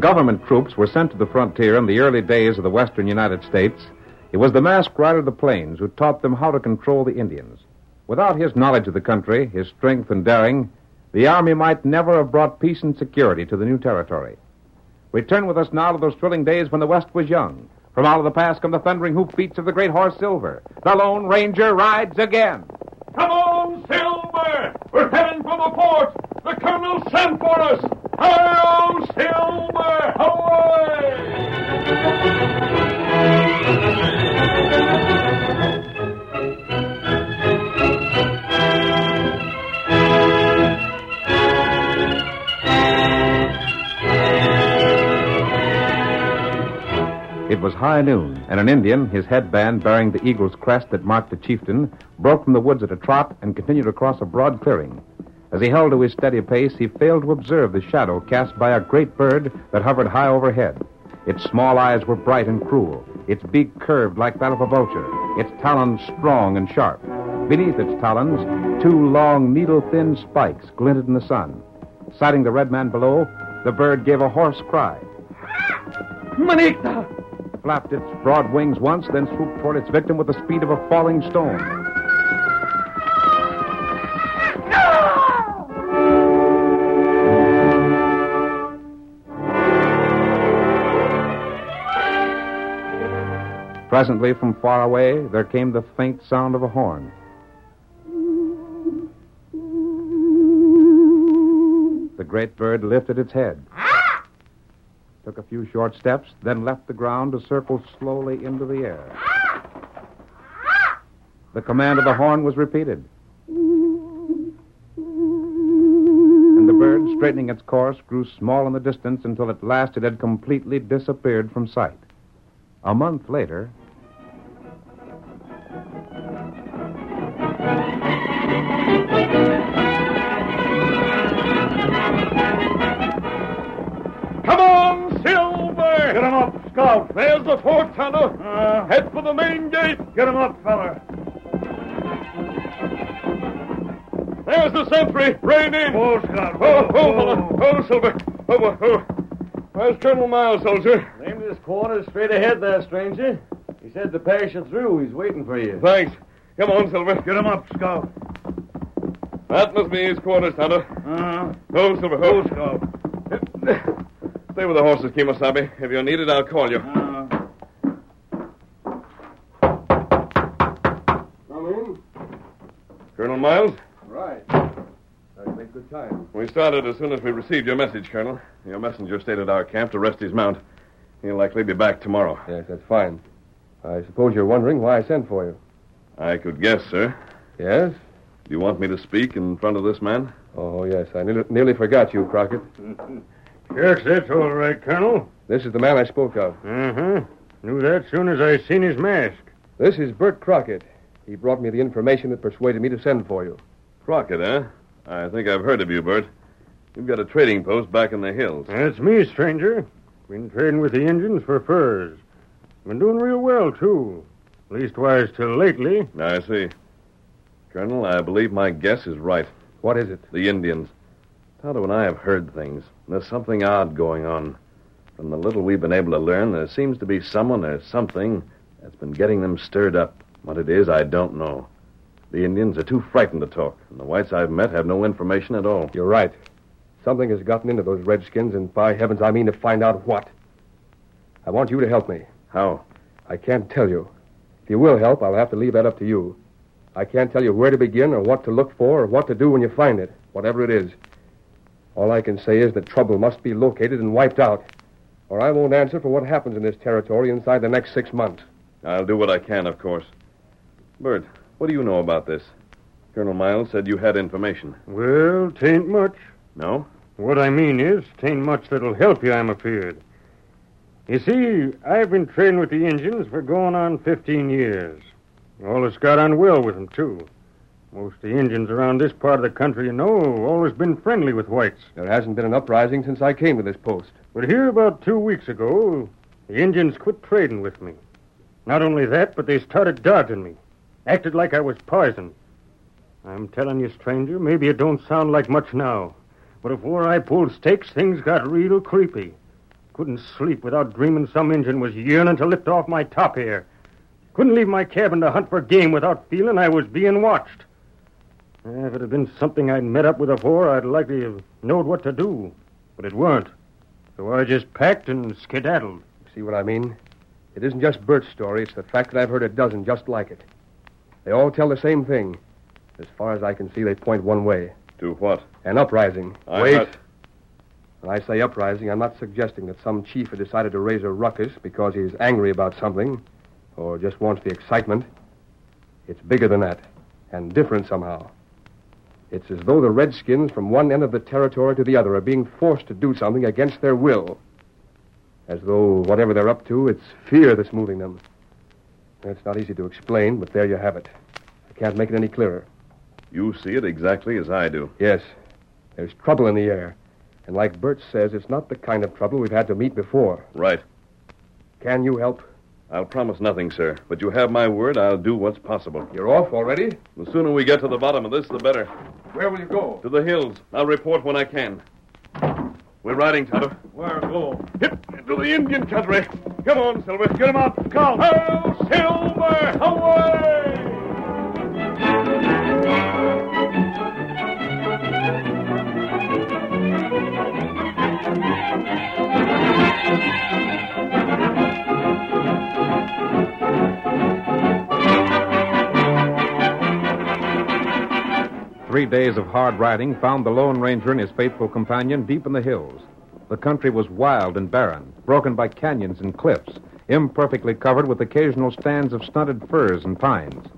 When government troops were sent to the frontier in the early days of the western United States, it was the masked rider of the plains who taught them how to control the Indians. Without his knowledge of the country, his strength and daring, the Army might never have brought peace and security to the new territory. Return with us now to those thrilling days when the West was young. From out of the past come the thundering hoofbeats of the great horse Silver. The Lone Ranger rides again. Come on, Silver! We're heading for the fort! The Colonel sent for us! Silver! It was high noon, and an Indian, his headband bearing the eagle's crest that marked the chieftain, broke from the woods at a trot and continued across a broad clearing. As he held to his steady pace, he failed to observe the shadow cast by a great bird that hovered high overhead. Its small eyes were bright and cruel, its beak curved like that of a vulture, its talons strong and sharp. Beneath its talons, two long, needle thin spikes glinted in the sun. Sighting the red man below, the bird gave a hoarse cry. Manikta! flapped its broad wings once, then swooped toward its victim with the speed of a falling stone. Presently, from far away, there came the faint sound of a horn. The great bird lifted its head took a few short steps, then left the ground to circle slowly into the air. The command of the horn was repeated. And the bird, straightening its course, grew small in the distance until at last it had completely disappeared from sight. A month later. There's the fort, Tonto. Uh, Head for the main gate. get him up, feller. There's the sentry. Rein in. Oh, Scout. Oh, oh, fella. Oh, Silver. Oh, oh, oh. Where's Colonel Miles, soldier? Name this quarters straight ahead there, stranger. He said to pass you through. He's waiting for you. Thanks. Come on, Silver. Get him up, Scout. That must be his quarters, Tonto. Uh, Oh, Silver. go, Oh. Scout. Stay with the horses, Kimosabe. If you're needed, I'll call you. Uh, Colonel Miles? Right. I make good time. We started as soon as we received your message, Colonel. Your messenger stayed at our camp to rest his mount. He'll likely be back tomorrow. Yes, that's fine. I suppose you're wondering why I sent for you. I could guess, sir. Yes? Do you want me to speak in front of this man? Oh, yes. I nearly, nearly forgot you, Crockett. Yes, that's all right, Colonel. This is the man I spoke of. Uh-huh. Knew that as soon as I seen his mask. This is Bert Crockett. He brought me the information that persuaded me to send for you. Crockett, eh? I think I've heard of you, Bert. You've got a trading post back in the hills. That's me, stranger. Been trading with the Indians for furs. Been doing real well, too. Leastwise, till lately. I see. Colonel, I believe my guess is right. What is it? The Indians. Tonto and I have heard things. There's something odd going on. From the little we've been able to learn, there seems to be someone or something that's been getting them stirred up. What it is, I don't know. The Indians are too frightened to talk, and the whites I've met have no information at all. You're right. Something has gotten into those redskins, and by heavens, I mean to find out what. I want you to help me. How? I can't tell you. If you will help, I'll have to leave that up to you. I can't tell you where to begin or what to look for or what to do when you find it, whatever it is. All I can say is that trouble must be located and wiped out, or I won't answer for what happens in this territory inside the next six months. I'll do what I can, of course. Bert, what do you know about this? Colonel Miles said you had information. Well, tain't much. No? What I mean is, tain't much that'll help you, I'm afeard. You see, I've been trading with the Indians for going on 15 years. Always got on well with 'em, too. Most of the Indians around this part of the country, you know, always been friendly with whites. There hasn't been an uprising since I came to this post. But here about two weeks ago, the Indians quit trading with me. Not only that, but they started dodging me. Acted like I was poison. I'm telling you, stranger, maybe it don't sound like much now. But afore I pulled stakes, things got real creepy. Couldn't sleep without dreaming some Injun was yearning to lift off my top here. Couldn't leave my cabin to hunt for game without feeling I was being watched. Eh, If it had been something I'd met up with afore, I'd likely have knowed what to do. But it weren't. So I just packed and skedaddled. See what I mean? It isn't just Bert's story, it's the fact that I've heard a dozen just like it. They all tell the same thing. As far as I can see, they point one way To what? an uprising. I'm Wait. not- When I say uprising, I'm not suggesting that some chief had decided to raise a ruckus because he's angry about something or just wants the excitement. It's bigger than that and different somehow. It's as though the Redskins from one end of the territory to the other are being forced to do something against their will. As though whatever they're up to, it's fear that's moving them. It's not easy to explain, but there you have it. I can't make it any clearer. You see it exactly as I do. Yes, there's trouble in the air. And like Bert says, it's not the kind of trouble we've had to meet before. Right. Can you help? I'll promise nothing, sir. But you have my word, I'll do what's possible. You're off already? The sooner we get to the bottom of this, the better. Where will you go? To the hills. I'll report when I can. We're riding, Tonto. Where go? Hip to the Indian country. Come on, Silver. Get him up. Come. Oh, Silver! Away! Three days of hard riding found the Lone Ranger and his faithful companion deep in the hills. The country was wild and barren, broken by canyons and cliffs, imperfectly covered with occasional stands of stunted firs and pines.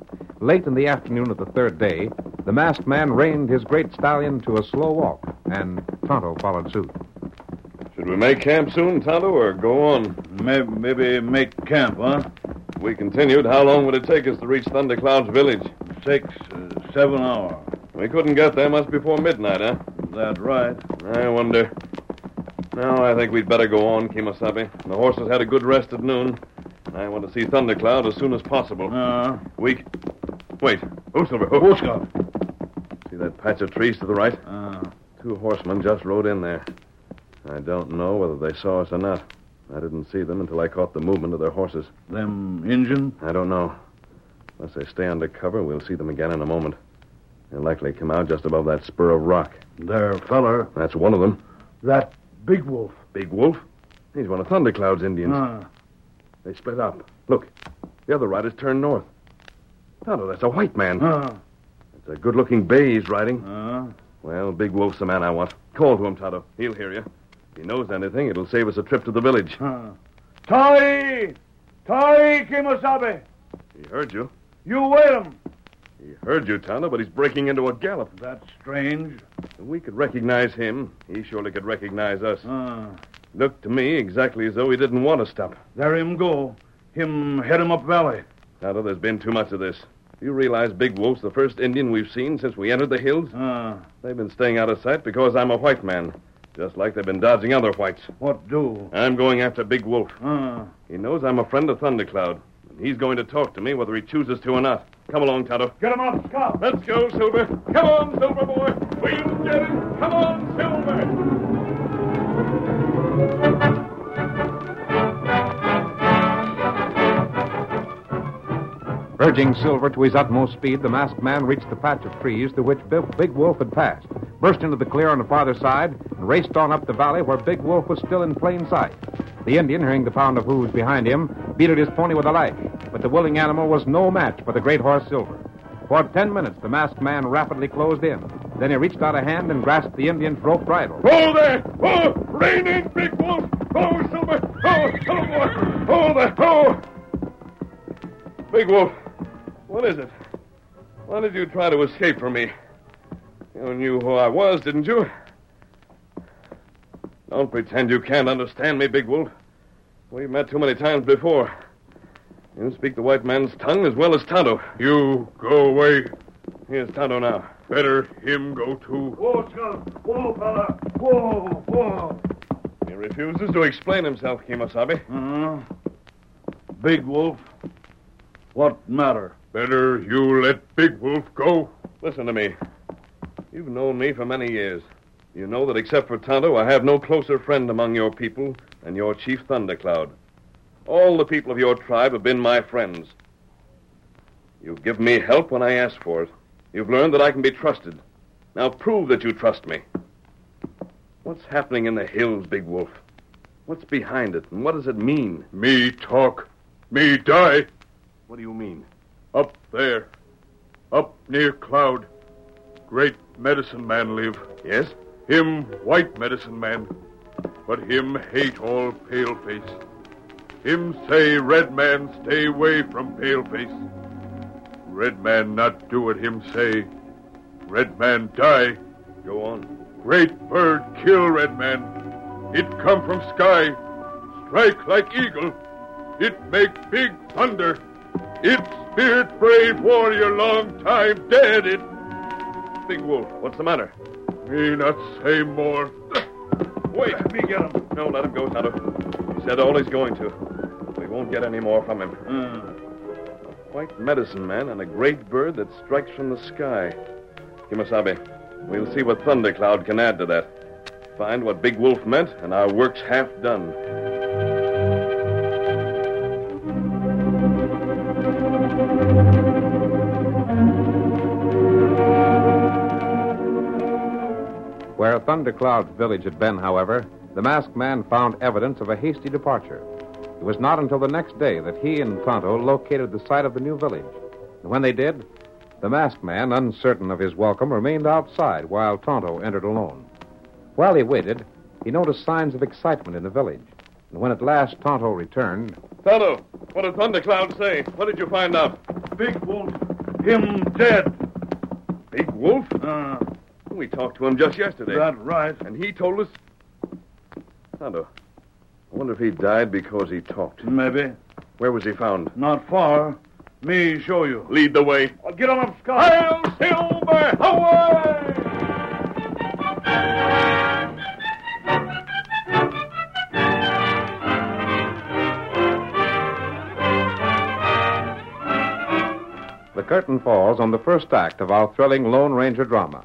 Late in the afternoon of the third day, the masked man reined his great stallion to a slow walk, and Tonto followed suit. Should we make camp soon, Tonto, or go on? Maybe, maybe make camp, huh? If we continued, how long would it take us to reach Thundercloud's village? Six, uh, seven hours. We couldn't get there much before midnight, huh? That right. I wonder. No, I think we'd better go on, Kimasabi. The horses had a good rest at noon. I want to see Thundercloud as soon as possible. Uh, We. Wait. Oh, Silver. Oh. who's got? See that patch of trees to the right? Uh, Two horsemen just rode in there. I don't know whether they saw us or not. I didn't see them until I caught the movement of their horses. them Injun? I don't know. Unless they stay under cover, we'll see them again in a moment. They'll likely come out just above that spur of rock. Their feller. That's one of them. That big wolf. Big Wolf. He's one of Thundercloud's Indians. Ah. They split up. Look, the other riders turned north. Tonto, that's a white man. uh, It's a good looking bay he's riding. Ah. Well, Big Wolf's the man I want. Call to him, Tonto. He'll hear you. If he knows anything, it'll save us a trip to the village. uh. Tai! Tai Kimosabe! He heard you. You wait him! He heard you, Tonto, but he's breaking into a gallop. That's strange. If we could recognize him, he surely could recognize us. Uh, Looked to me exactly as though he didn't want to stop. there him go. Him head him up valley. Tonto, there's been too much of this. You realize Big Wolf's the first Indian we've seen since we entered the hills? Uh, They've been staying out of sight because I'm a white man, just like they've been dodging other whites. what do? I'm going after Big Wolf. Uh, He knows I'm a friend of Thundercloud, he's going to talk to me whether he chooses to or not. Come along, Tonto. get him up, Scout. Let's go, Silver. Come on, Silver boy. We'll get him. Come on, Silver. Urging Silver to his utmost speed, the masked man reached the patch of trees through which Big Wolf had passed, burst into the clear on the farther side, and raced on up the valley where Big Wolf was still in plain sight. The Indian, hearing the pound of hoofs behind him, beat at his pony with a lash, but the willing animal was no match for the great horse Silver. For ten minutes, the masked man rapidly closed in. Then he reached out a hand and grasped the Indian's rope bridle. Hold there! Oh, rein in, Big Wolf! Oh, Silver! Oh, Silver! oh! Hold there! Oh! Big Wolf, what is it? Why did you try to escape from me? You knew who I was, didn't you? Don't pretend you can't understand me, Big Wolf. We've met too many times before. You speak the white man's tongue as well as Tonto. You go away. Here's Tonto now. Better him go too. Whoa, Scout. Whoa, fella. Whoa, whoa. He refuses to explain himself, Kimosabe. Uh, Big Wolf. What matter? Better you let Big Wolf go. Listen to me. You've known me for many years. You know that except for Tonto, I have no closer friend among your people than your chief Thundercloud. All the people of your tribe have been my friends. You've given me help when I asked for it. You've learned that I can be trusted. Now prove that you trust me. What's happening in the hills, Big Wolf? What's behind it, and what does it mean? Me talk. Me die. What do you mean? There. Up near Cloud. Great medicine man live. Yes? Him white medicine man. But him hate all pale face. Him say red man stay away from pale face. Red man not do what him say. Red man die. Go on. Great bird kill red man. It come from sky. Strike like eagle. It make big thunder. It spirit brave warrior long time dead. It Big Wolf, what's the matter? me not say more. Wait. Let me get him. No, let him go, Tonto. He said all he's going to. We won't get any more from him. Hmm. White medicine man and a great bird that strikes from the sky. Kimasabe, we'll see what Thundercloud can add to that. Find what Big Wolf meant, and our work's half done. Where Thundercloud's village had been, however, the masked man found evidence of a hasty departure. It was not until the next day that he and Tonto located the site of the new village. And when they did, the masked man, uncertain of his welcome, remained outside while Tonto entered alone. While he waited, he noticed signs of excitement in the village. And when at last Tonto returned, Tonto, what did Thundercloud say? What did you find out? Big Wolf. Him dead. Big Wolf? Uh, We talked to him just yesterday. that right. And he told us. Tonto, I wonder if he died because he talked. Maybe. Where was he found? Not far. Me show you. Lead the way. I'll get him up, Scout. Hi-Yo Silver! Away! the curtain falls on the first act of our thrilling Lone Ranger drama.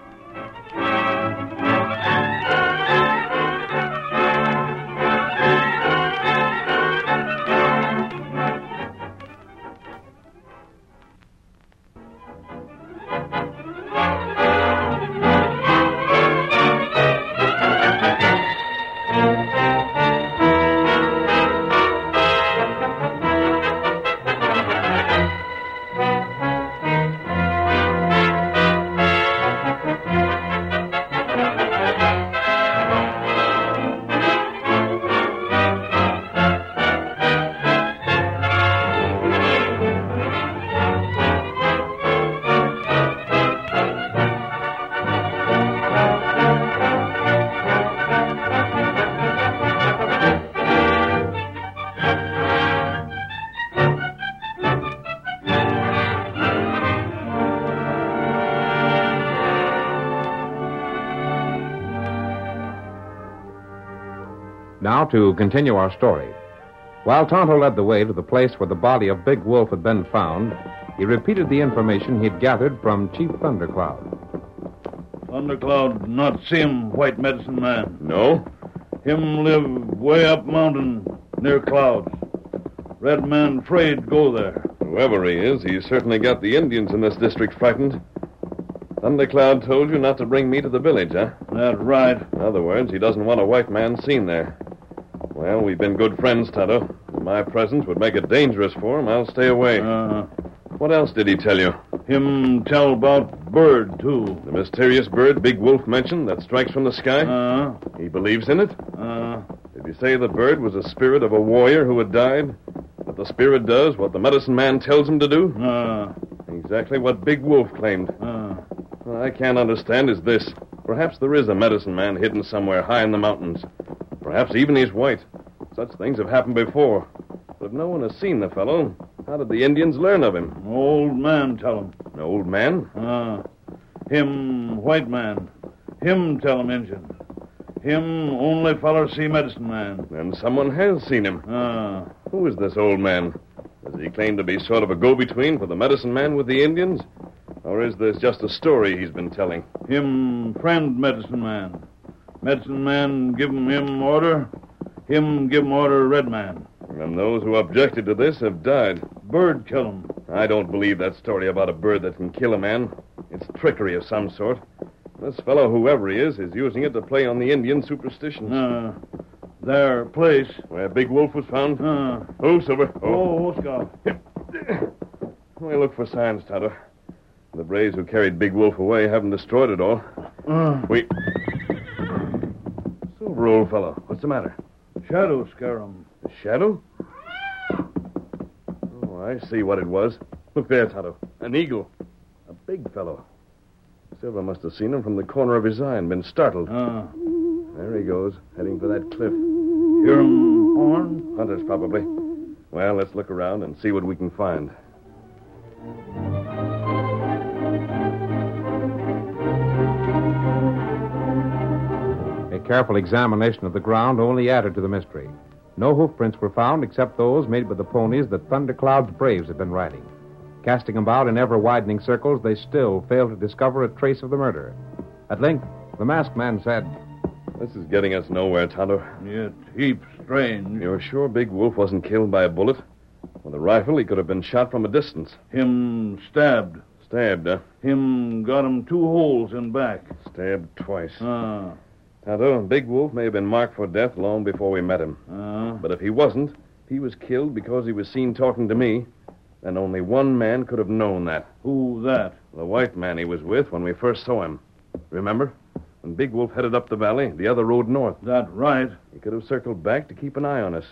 To continue our story. While Tonto led the way to the place where the body of Big Wolf had been found, he repeated the information he'd gathered from Chief Thundercloud. Thundercloud not see him, White Medicine Man. No? Him live way up mountain near clouds. Red man afraid go there. Whoever he is, he's certainly got the Indians in this district frightened. Thundercloud told you not to bring me to the village, huh? That right. In other words, he doesn't want a white man seen there. Well, we've been good friends, Tonto. My presence would make it dangerous for him, I'll stay away. Uh, What else did he tell you? him tell about bird, too. The mysterious bird Big Wolf mentioned that strikes from the sky? Uh, he believes in it? uh, Did he say the bird was a spirit of a warrior who had died? That the spirit does what the medicine man tells him to do? uh, Exactly what Big Wolf claimed. uh. What I can't understand is this. Perhaps there is a medicine man hidden somewhere high in the mountains. Perhaps even he's white. Such things have happened before. But if no one has seen the fellow, how did the Indians learn of him? Old man tell him. An old man? Uh, him white man. Him tell him Injun. Him only feller see medicine man. Then someone has seen him. Uh, Who is this old man? Does he claim to be sort of a go-between for the medicine man with the Indians? Or is this just a story he's been telling? him friend medicine man. Medicine man give him him order. Him give him order red man. And those who objected to this have died. Bird kill him. I don't believe that story about a bird that can kill a man. It's trickery of some sort. This fellow, whoever he is, is using it to play on the Indian superstitions. Uh, their place. Where Big Wolf was found? Uh, Oh, Silver. oh, Scout. We look for signs, Tonto. The Braves who carried Big Wolf away haven't destroyed it all. Uh, We. Silver, old fellow, what's the matter? Shadow him. A shadow? Oh, I see what it was. Look there, Tonto. An eagle. A big fellow. Silver must have seen him from the corner of his eye and been startled. Uh, There he goes, heading for that cliff. hear him horn? Hunters, probably. Well, let's look around and see what we can find. Careful examination of the ground only added to the mystery. No hoofprints were found except those made by the ponies that Thundercloud's braves had been riding. Casting about in ever widening circles, they still failed to discover a trace of the murder. At length, the masked man said, This is getting us nowhere, Tonto. Yet heap strange. You're sure Big Wolf wasn't killed by a bullet? With a rifle, he could have been shot from a distance. Him stabbed. Stabbed, huh? Him got him two holes in back. Stabbed twice. Uh, Tonto, Big Wolf may have been marked for death long before we met him. uh, But if he wasn't, if he was killed because he was seen talking to me, then only one man could have known that. who that? The white man he was with when we first saw him. Remember? When Big Wolf headed up the valley, the other rode north. That right. He could have circled back to keep an eye on us.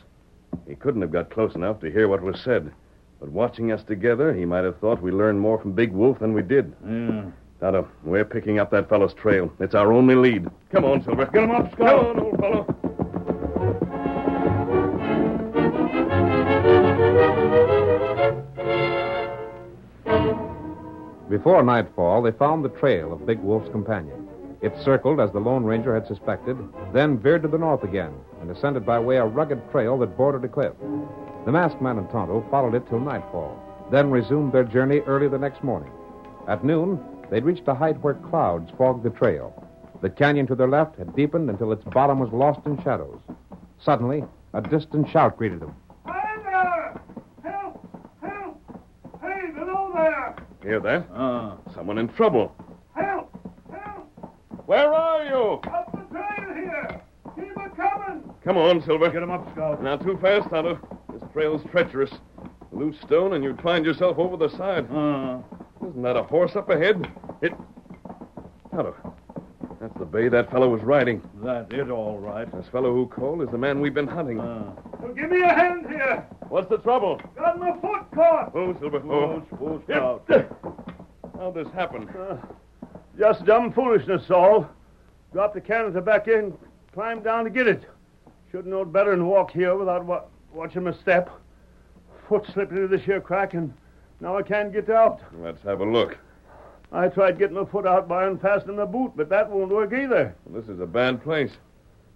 He couldn't have got close enough to hear what was said. But watching us together, he might have thought we learned more from Big Wolf than we did. Yeah. Tonto, we're picking up that fellow's trail. It's our only lead. Come on, Silver. Get him up, Scout. Come on, old fellow. Before nightfall, they found the trail of Big Wolf's companion. It circled as the Lone Ranger had suspected, then veered to the north again and ascended by way a rugged trail that bordered a cliff. The masked man and Tonto followed it till nightfall, then resumed their journey early the next morning. At noon, they'd reached a height where clouds fogged the trail. The canyon to their left had deepened until its bottom was lost in shadows. Suddenly, a distant shout greeted them. Hey there! Help! Help! Hey, below there! Hear that? Uh, Someone in trouble. Help! Help! Where are you? Up the trail here! Keep it coming! Come on, Silver. get him up, Scout. Not too fast, Tonto. This trail's treacherous. A loose stone, and you'd find yourself over the side. Uh, Isn't that a horse up ahead? It. Tonto, that's the bay that fellow was riding. that it all right. This fellow who called is the man we've been hunting. Uh, So give me a hand here! What's the trouble? Got my foot caught! Oh, Silver. who's, who's Here. Scout? How'd this happen? Just dumb foolishness, Saul. Dropped the can of tobacco and climbed down to get it. Should have known better than walk here without wa- watching my step. Foot slipped into this here crack, and now I can't get out. Let's have a look. I tried getting my foot out by unfastening the boot, but that won't work either. This is a bad place.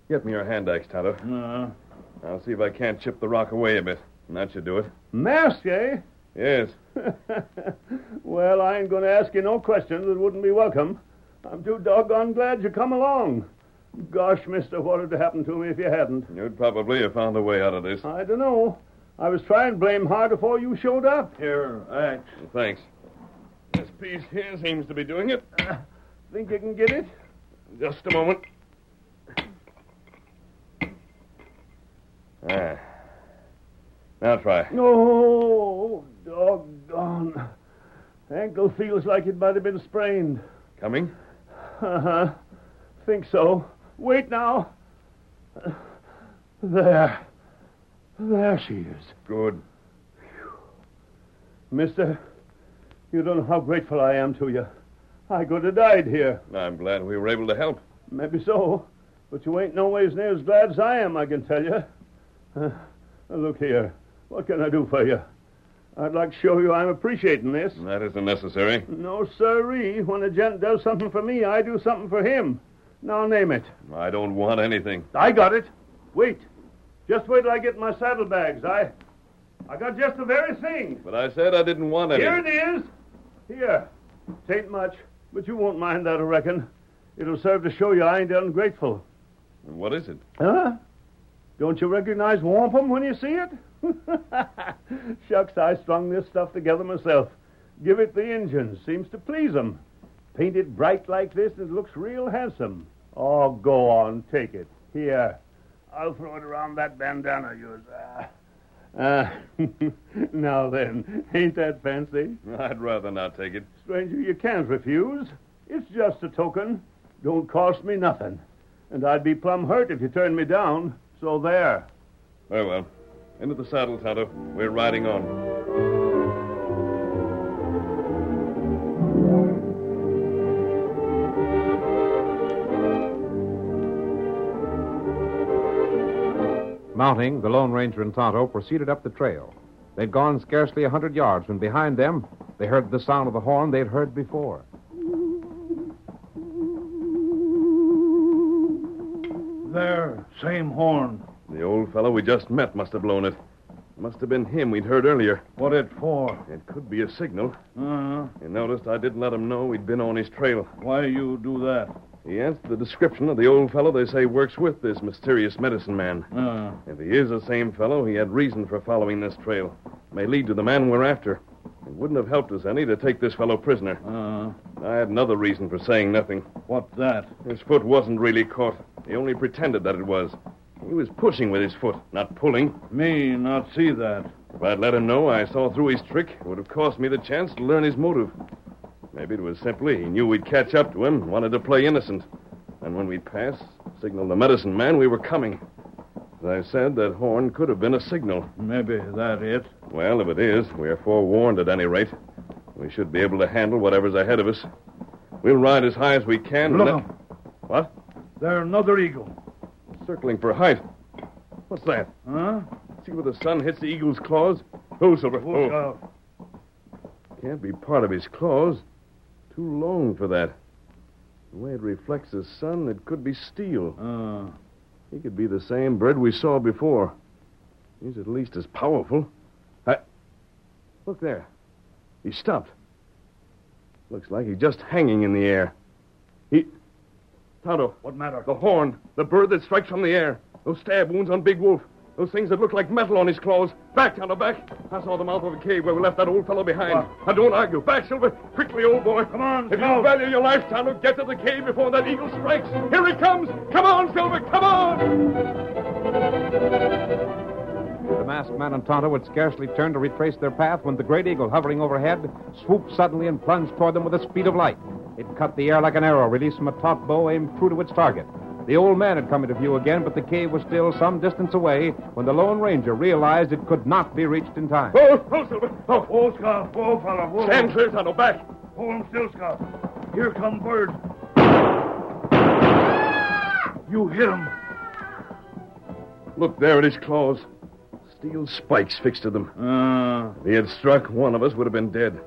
Get me your hand axe, Tonto. Uh, I'll see if I can't chip the rock away a bit. And that should do it. Mask, eh? Yes. well, I ain't going to ask you no questions that wouldn't be welcome. I'm too doggone glad you come along. Gosh, mister, what would have happened to me if you hadn't? You'd probably have found a way out of this. I don't know. I was trying to blame hard before you showed up. here, axe. Thanks. Piece here seems to be doing it. Think you can get it? Just a moment. Ah. Now try. Oh, doggone. Ankle feels like it might have been sprained. Coming? Uh huh. Think so. Wait now. There. There she is. Good. Mister, you don't know how grateful I am to you. I could have died here. I'm glad we were able to help. Maybe so. But you ain't no ways near as glad as I am, I can tell you. Uh, look here. What can I do for you? I'd like to show you I'm appreciating this. That isn't necessary. No, sirree. When a gent does something for me, I do something for him. Now name it. I don't want anything. I got it. Wait. Just wait till I get my saddlebags. I I got just the very thing. But I said I didn't want Here anything. it is. Here. Tain't much, but you won't mind that, I reckon. It'll serve to show you I ain't ungrateful. What is it? Huh? Don't you recognize wampum when you see it? Shucks, I strung this stuff together myself. Give it the Injuns. Seems to please 'em. Paint it bright like this, and it looks real handsome. Oh, go on, take it. Here. I'll throw it around that bandana of yours. Ah. Ah. now then, ain't that fancy? I'd rather not take it. Stranger, you can't refuse. It's just a token. Don't cost me nothing. And I'd be plumb hurt if you turned me down. So there. Very well. Into the saddle, Tonto. We're riding on. Mounting, the Lone Ranger and Tonto proceeded up the trail. They'd gone scarcely a hundred yards when behind them they heard the sound of the horn they'd heard before. There, same horn. The old fellow we just met must have blown it. Must have been him we'd heard earlier. What it for? It could be a signal. Uh, You noticed I didn't let him know we'd been on his trail. why you do that? Answered the description of the old fellow they say works with this mysterious medicine man. Uh, If he is the same fellow, he had reason for following this trail. May lead to the man we're after. It wouldn't have helped us any to take this fellow prisoner. uh, I had another reason for saying nothing. what that? His foot wasn't really caught. He only pretended that it was. He was pushing with his foot, not pulling. Me not see that. If I'd let him know I saw through his trick, it would have cost me the chance to learn his motive. Maybe it was simply he knew we'd catch up to him wanted to play innocent. And when we'd pass, signal the medicine man we were coming. As I said, that horn could have been a signal. Maybe that it. Well, if it is, we are forewarned at any rate. We should be able to handle whatever's ahead of us. We'll ride as high as we can. Look, 'em. What? There another eagle. Circling for height. What's that? Huh? See where the sun hits the eagle's claws? Oh, Silver. Look Oh. out. Can't be part of his claws. Too long for that. The way it reflects the sun, it could be steel. Uh, He could be the same bird we saw before. He's at least as powerful. I... Look there. He stopped. Looks like he's just hanging in the air. He. Tonto, what matter? the horn, the bird that strikes from the air, those stab wounds on Big Wolf, those things that look like metal on his claws. Back, Tonto, back. I saw the mouth of a cave where we left that old fellow behind. What? Now, don't argue. Back, Silver. Quickly, old boy. Come on, If you Scout. value your life, Tonto, get to the cave before that eagle strikes. Here he comes. Come on, Silver. Come on. The masked man and Tonto had scarcely turned to retrace their path when the great eagle hovering overhead swooped suddenly and plunged toward them with the speed of light. It cut the air like an arrow released from a taut bow aimed true to its target. The old man had come into view again, but the cave was still some distance away when the Lone Ranger realized it could not be reached in time. Oh, oh, Silver. Oh, Whoa, Scout. Whoa, fella. Whoa. stand clear, Tonto. Back. Hold him still, Scout. Here come bird. You hit him. Look there at his claws. Steel spikes fixed to them. Uh, If he had struck, one of us would have been dead.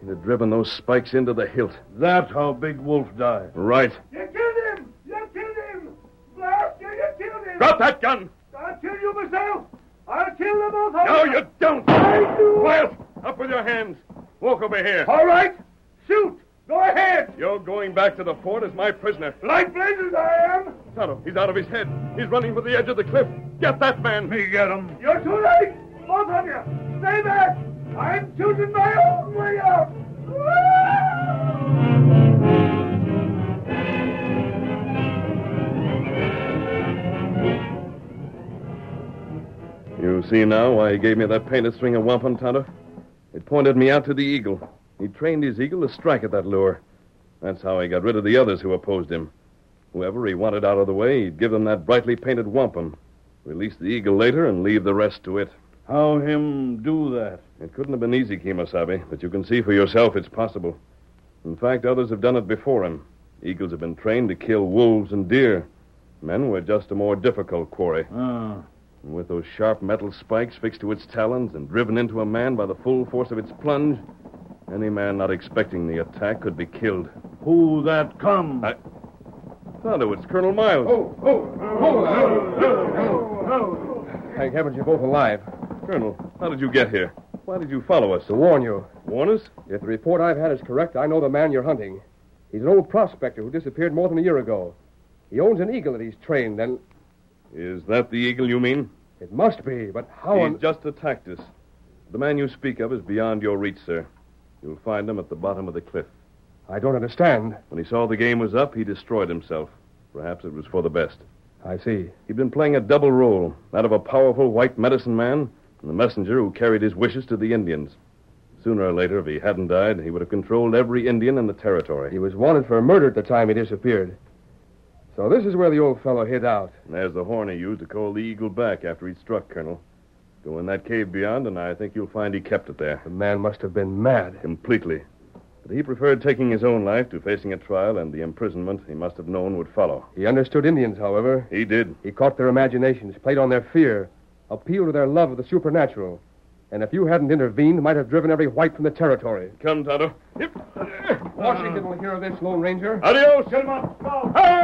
He'd have driven those spikes into the hilt. that's how Big Wolf died. Right. You killed him! You killed him! Blast you, you killed Drop that gun. I'll kill you myself. I'll kill them both of No, you. don't. I do. Quiet. Up with your hands. Walk over here. All right. Shoot. Go ahead. You're going back to the fort as my prisoner. Like blazes I am. Tonto, he's out of his head. He's running for the edge of the cliff. Get that man. Me get him. You're too late. Both of you. Stay back. I'm choosing my own way out. You see now why he gave me that painted string of wampum, Tonto? It pointed me out to the eagle. He trained his eagle to strike at that lure. That's how he got rid of the others who opposed him. Whoever he wanted out of the way, he'd give them that brightly painted wampum. Release the eagle later and leave the rest to it. How him do that? It couldn't have been easy, Kemosabe, but you can see for yourself it's possible. In fact, others have done it before him. Eagles have been trained to kill wolves and deer. Men were just a more difficult quarry. Ah. And with those sharp metal spikes fixed to its talons and driven into a man by the full force of its plunge, any man not expecting the attack could be killed. Who that come? I... Tonto, it's Colonel Miles. Oh, oh, oh, oh, oh, Thank heavens you're both alive. Colonel, how did you get here? Why did you follow us? To warn you, Warn us? if the report I've had is correct, I know the man you're hunting. He's an old prospector who disappeared more than a year ago. He owns an eagle that he's trained, and Is that the eagle you mean? it must be, but how He's on... just attacked us. The man you speak of is beyond your reach, sir. You'll find him at the bottom of the cliff. I don't understand. When he saw the game was up, he destroyed himself. Perhaps it was for the best. I see. He'd been playing a double role that of a powerful white medicine man and the messenger who carried his wishes to the Indians. Sooner or later, if he hadn't died, he would have controlled every Indian in the territory. He was wanted for murder at the time he disappeared. So this is where the old fellow hid out. And there's the horn he used to call the eagle back after he'd struck Colonel. Go in that cave beyond, and I think you'll find he kept it there. The man must have been mad. Completely. But he preferred taking his own life to facing a trial and the imprisonment he must have known would follow. He understood Indians, however. He did. He caught their imaginations, played on their fear, appealed to their love of the supernatural. And if you hadn't intervened, might have driven every white from the territory. Come, Tonto. Yep. Washington will hear of this, Lone Ranger. Adios, Silver. Hail,